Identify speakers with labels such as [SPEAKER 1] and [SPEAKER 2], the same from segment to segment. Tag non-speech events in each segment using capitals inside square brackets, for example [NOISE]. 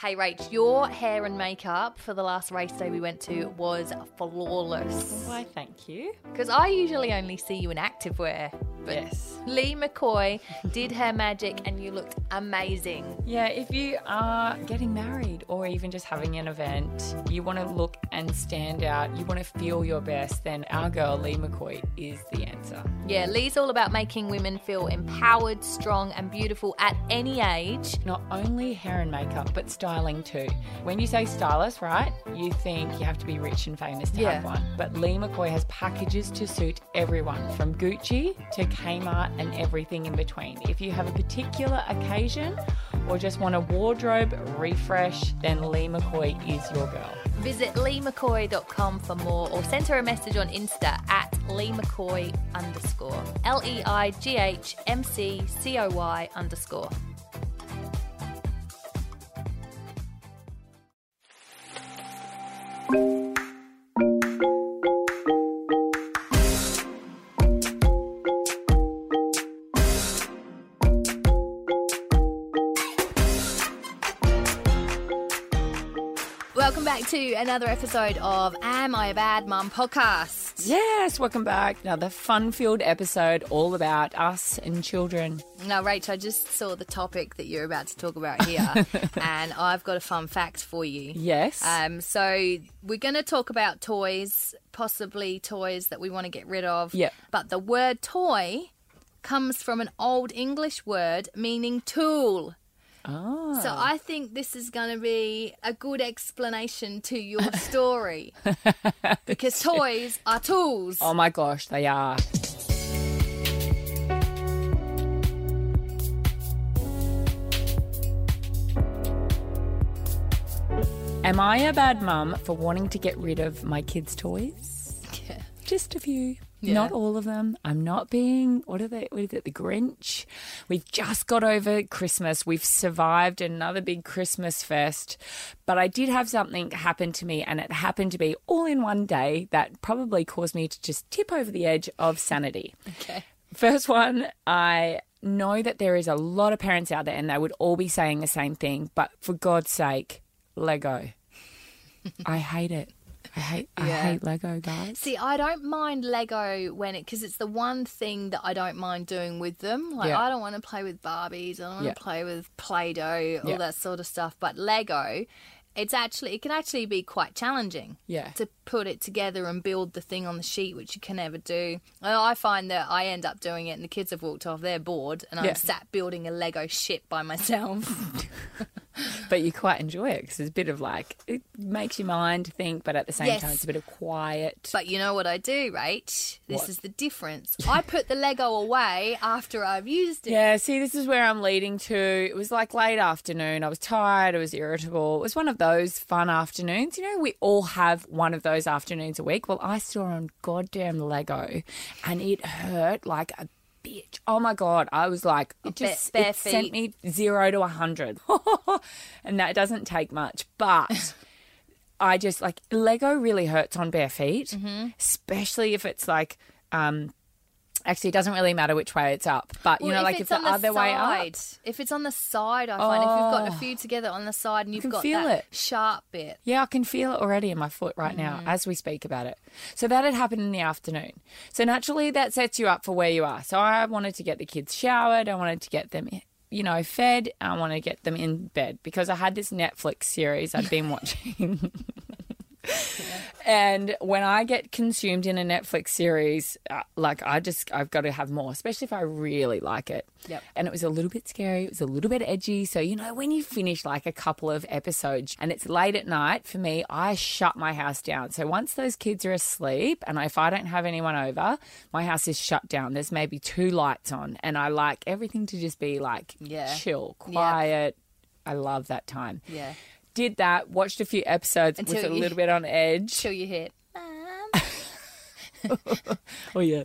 [SPEAKER 1] Hey, Rach, your hair and makeup for the last race day we went to was flawless.
[SPEAKER 2] Why, thank you.
[SPEAKER 1] Because I usually only see you in activewear. But
[SPEAKER 2] Yes.
[SPEAKER 1] Leigh McCoy did her magic and you looked amazing.
[SPEAKER 2] Yeah, if you are getting married or even just having an event, you want to look and stand out, you want to feel your best, then our girl Leigh McCoy is the answer.
[SPEAKER 1] Yeah, Leigh's all about making women feel empowered, strong, and beautiful at any age.
[SPEAKER 2] Not only hair and makeup, but styling too. When you say stylist, right, you think you have to be rich and famous to
[SPEAKER 1] Yeah.
[SPEAKER 2] have one. But Leigh McCoy has packages to suit everyone, from Gucci to Kmart and everything in between. If you have a particular occasion or just want a wardrobe refresh, then Leigh McCoy is your girl.
[SPEAKER 1] Visit leighmccoy.com for more or send her a message on Insta at leighmccoy underscore. L E I G H M C C O Y underscore. To another episode of Am I a Bad Mum podcast.
[SPEAKER 2] Yes, welcome back. Another fun filled episode all about us and children.
[SPEAKER 1] Now, Rach, I just saw the topic that you're about to talk about here, [LAUGHS] and I've got a fun fact for you.
[SPEAKER 2] Yes.
[SPEAKER 1] Um, so we're going to talk about toys, possibly toys that we want to get rid of.
[SPEAKER 2] Yep.
[SPEAKER 1] But the word toy comes from an old English word meaning tool.
[SPEAKER 2] Oh.
[SPEAKER 1] So ah. I think this is going to be a good explanation to your [LAUGHS] story. because [LAUGHS] toys are tools.
[SPEAKER 2] oh my gosh, they are. Am I a bad mum for wanting to get rid of my kids' toys? [LAUGHS]
[SPEAKER 1] Yeah.
[SPEAKER 2] Just a few.
[SPEAKER 1] Yeah.
[SPEAKER 2] Not all of them. I'm not being what are they what is it, the Grinch? We've just got over Christmas. We've survived another big Christmas fest. But I did have something happen to me and it happened to be all in one day that probably caused me to just tip over the edge of sanity.
[SPEAKER 1] Okay.
[SPEAKER 2] First one, I know that there is a lot of parents out there and they would all be saying the same thing, but for God's sake, Lego. [LAUGHS] I hate it. I hate I hate Lego, guys.
[SPEAKER 1] See, I don't mind Lego when it because it's the one thing that I don't mind doing with them. Like
[SPEAKER 2] Yeah.
[SPEAKER 1] I don't want to play with Barbies, I don't want to
[SPEAKER 2] Yeah.
[SPEAKER 1] play with Play-Doh, all
[SPEAKER 2] Yeah.
[SPEAKER 1] that sort of stuff. But Lego, it's actually it can actually be quite challenging.
[SPEAKER 2] Yeah.
[SPEAKER 1] To put it together and build the thing on the sheet, which you can never do. And I find that I end up doing it, and the kids have walked off. They're bored, and I'm sat building a Lego ship by myself. [LAUGHS]
[SPEAKER 2] But you quite enjoy it because it's a bit of like it makes your mind think, but at the same
[SPEAKER 1] Yes.
[SPEAKER 2] time it's a bit of quiet.
[SPEAKER 1] But you know what I do, Rach? This
[SPEAKER 2] What?
[SPEAKER 1] is the difference. [LAUGHS] I put the Lego away after I've used it.
[SPEAKER 2] yeah, see, this is where I'm leading to. It was like late afternoon. I was tired. I was irritable. It was one of those fun afternoons. You know, we all have one of those afternoons a week. Well, I saw on goddamn Lego, and it hurt like a bitch. Oh my god! I was like, it just
[SPEAKER 1] bare
[SPEAKER 2] it sent me zero to a hundred, [LAUGHS] and that doesn't take much, but. [LAUGHS] I just like Lego really hurts on bare feet,
[SPEAKER 1] Mm-hmm.
[SPEAKER 2] especially if it's like, um, actually, it doesn't really matter which way it's up, but you
[SPEAKER 1] Well,
[SPEAKER 2] know, like if the other way up,
[SPEAKER 1] if it's on the side, I find if you've got a
[SPEAKER 2] Oh.
[SPEAKER 1] few together on the side and you've got
[SPEAKER 2] feel
[SPEAKER 1] that
[SPEAKER 2] it.
[SPEAKER 1] sharp bit.
[SPEAKER 2] yeah, I can feel it already in my foot right now
[SPEAKER 1] Mm.
[SPEAKER 2] as we speak about it. So that had happened in the afternoon. So naturally, that sets you up for where you are. So I wanted to get the kids showered. I wanted to get them, you know, fed. I wanted to get them in bed because I had this Netflix series I'd been [LAUGHS] watching. [LAUGHS] [LAUGHS] And when I get consumed in a Netflix series, uh, like I just, I've got to have more, especially if I really like it.
[SPEAKER 1] Yep.
[SPEAKER 2] And it was a little bit scary. It was a little bit edgy. So, you know, when you finish like a couple of episodes and it's late at night, for me, I shut my house down. So once those kids are asleep and if I don't have anyone over, my house is shut down. There's maybe two lights on and I like everything to just be like
[SPEAKER 1] Yeah.
[SPEAKER 2] chill, quiet. I love that time.
[SPEAKER 1] Yeah.
[SPEAKER 2] Did that, watched a few episodes with
[SPEAKER 1] Until
[SPEAKER 2] a
[SPEAKER 1] you-
[SPEAKER 2] little bit on edge.
[SPEAKER 1] Till you hit. Mom, [LAUGHS]
[SPEAKER 2] Oh yeah,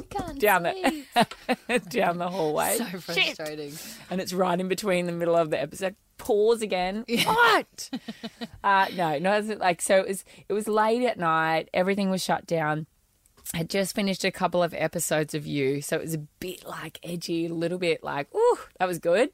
[SPEAKER 1] I can't
[SPEAKER 2] Down the-
[SPEAKER 1] sleep." [LAUGHS]
[SPEAKER 2] down the hallway.
[SPEAKER 1] So
[SPEAKER 2] Shit.
[SPEAKER 1] frustrating.
[SPEAKER 2] and it's right in between the middle of the episode. Pause again. What? [LAUGHS] uh, no, no. It's like so. It was. It was late at night. Everything was shut down. I had just finished a couple of episodes of You, so it was a bit like edgy, a little bit like, ooh, that was good.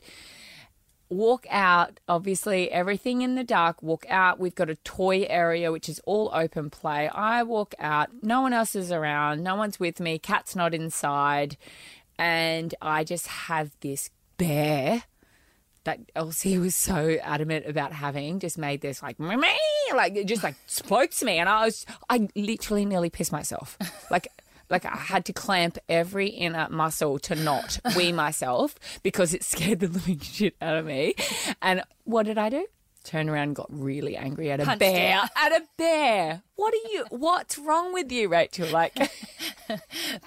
[SPEAKER 2] Walk out, obviously, everything in the dark, walk out. We've got a toy area, which is all open play. I walk out, no one else is around, no one's with me, cat's not inside. And I just have this bear that Elsie [LAUGHS] was so adamant about having just made this like me like it just like [LAUGHS] spoke to me and I was I literally nearly pissed myself like like I had to clamp every inner muscle to not [LAUGHS] wee myself because it scared the living [LAUGHS] shit out of me and what did I do Turn around and got really angry at a
[SPEAKER 1] Punched
[SPEAKER 2] bear.
[SPEAKER 1] it. [LAUGHS]
[SPEAKER 2] At a bear. What are you? What's wrong with you, Rachel? Like,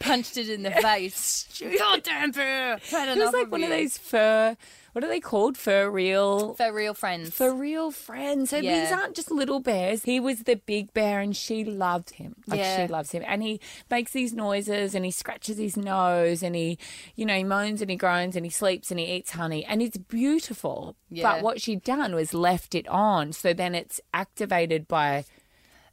[SPEAKER 1] Punched it in the face. Goddamn bear!
[SPEAKER 2] It was like one of those fur. What are they called? FurReal.
[SPEAKER 1] for real friends.
[SPEAKER 2] FurReal Friends. So these aren't just little bears. He was the big bear and she loved him. Like
[SPEAKER 1] Yeah.
[SPEAKER 2] she loves him. And he makes these noises and he scratches his nose and he, you know, he moans and he groans and he sleeps and he eats honey. And it's beautiful.
[SPEAKER 1] Yeah.
[SPEAKER 2] But what she'd done was left it on. So then it's activated by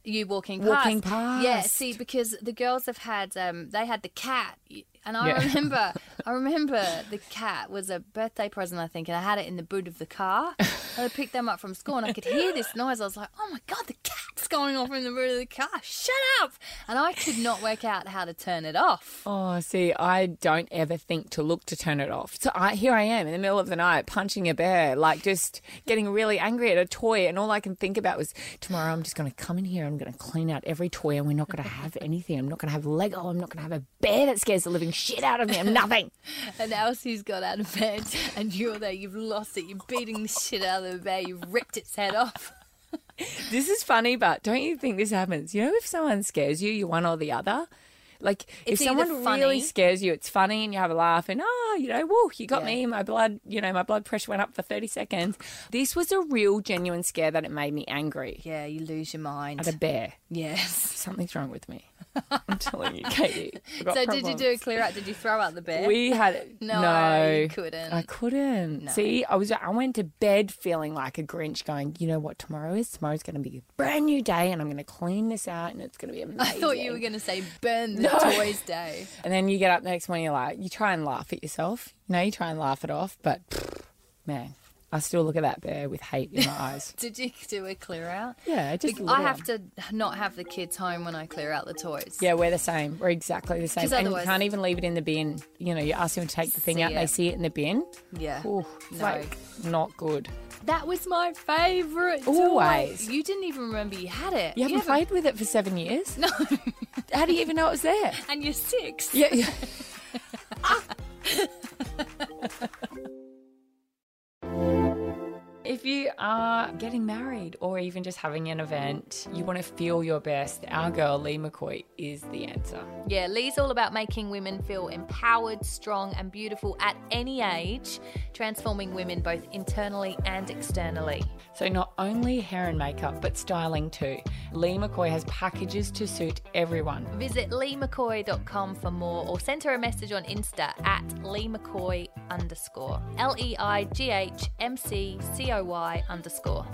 [SPEAKER 1] you walking past.
[SPEAKER 2] Walking
[SPEAKER 1] Yeah,
[SPEAKER 2] past.
[SPEAKER 1] see, because the girls have had, um, they had the cat, and I
[SPEAKER 2] Yeah. [LAUGHS]
[SPEAKER 1] remember, I remember the cat was a birthday present, I think, and I had it in the boot of the car. I picked them up from school, and I could hear this noise. I was like, "Oh my god, the cat's going off in the boot of the car! Shut up!" And I could not work out how to turn it off.
[SPEAKER 2] Oh, see, I don't ever think to look to turn it off. So I, here I am in the middle of the night punching a bear, like just getting really angry at a toy. And all I can think about was tomorrow I'm just going to come in here, I'm going to clean out every toy, and we're not going to have anything. I'm not going to have Lego. I'm not going to have a bear that scares the living shit out of me. I'm nothing. [LAUGHS]
[SPEAKER 1] And Elsie's got out of bed, and you're there. You've lost it. You're beating the shit out of the bear. You've ripped its head off.
[SPEAKER 2] this is funny, but don't you think this happens? You know, if someone scares you, you're one or the other. Like
[SPEAKER 1] It's
[SPEAKER 2] if someone
[SPEAKER 1] funny-
[SPEAKER 2] really scares you, it's funny and you have a laugh and oh, you know, whoa, you got
[SPEAKER 1] Yeah.
[SPEAKER 2] me. My blood, you know, my blood pressure went up for thirty seconds. This was a real, genuine scare that it made me angry.
[SPEAKER 1] Yeah, you lose your mind.
[SPEAKER 2] At a bear.
[SPEAKER 1] Yes. [LAUGHS]
[SPEAKER 2] Something's wrong with me. [LAUGHS] I'm telling you, Katie.
[SPEAKER 1] So did you do a clear out? Did you throw out the bear?
[SPEAKER 2] We had [LAUGHS]
[SPEAKER 1] No,
[SPEAKER 2] no,
[SPEAKER 1] you couldn't.
[SPEAKER 2] I couldn't. See, I was. I went to bed feeling like a Grinch, going, you know what tomorrow is? Tomorrow's going to be a brand new day, and I'm going to clean this out, and it's going to be amazing.
[SPEAKER 1] I thought you were going to say burn the [LAUGHS] Toys day.
[SPEAKER 2] And then you get up the next morning, you're like, you try and laugh at yourself. You know, you try and laugh it off, but man, I still look at that bear with hate in my eyes. [LAUGHS]
[SPEAKER 1] Did you do a clear out?
[SPEAKER 2] Yeah, I just
[SPEAKER 1] I have
[SPEAKER 2] one.
[SPEAKER 1] to not have the kids home when I clear out the toys.
[SPEAKER 2] Yeah, we're the same. We're exactly the same. And you can't even leave it in the bin. You know, you ask them to take the thing out, and they see it in the bin.
[SPEAKER 1] Yeah.
[SPEAKER 2] Ooh,
[SPEAKER 1] No.
[SPEAKER 2] like not good.
[SPEAKER 1] That was my favourite.
[SPEAKER 2] Always.
[SPEAKER 1] toy. You didn't even remember you had it.
[SPEAKER 2] You haven't
[SPEAKER 1] haven't-
[SPEAKER 2] played with it for seven years.
[SPEAKER 1] No. [LAUGHS]
[SPEAKER 2] How do you even know it was there?
[SPEAKER 1] and you're six.
[SPEAKER 2] Yeah, yeah. [LAUGHS] If you are getting married or even just having an event, you want to feel your best, our girl Leigh McCoy is the answer.
[SPEAKER 1] Yeah, Leigh's all about making women feel empowered, strong, and beautiful at any age, transforming women both internally and externally.
[SPEAKER 2] So, not only hair and makeup, but styling too. Leigh McCoy has packages to suit everyone.
[SPEAKER 1] Visit leighmccoy.com for more or send her a message on Insta at leighmccoy underscore. L E I G H M C C O Y underscore.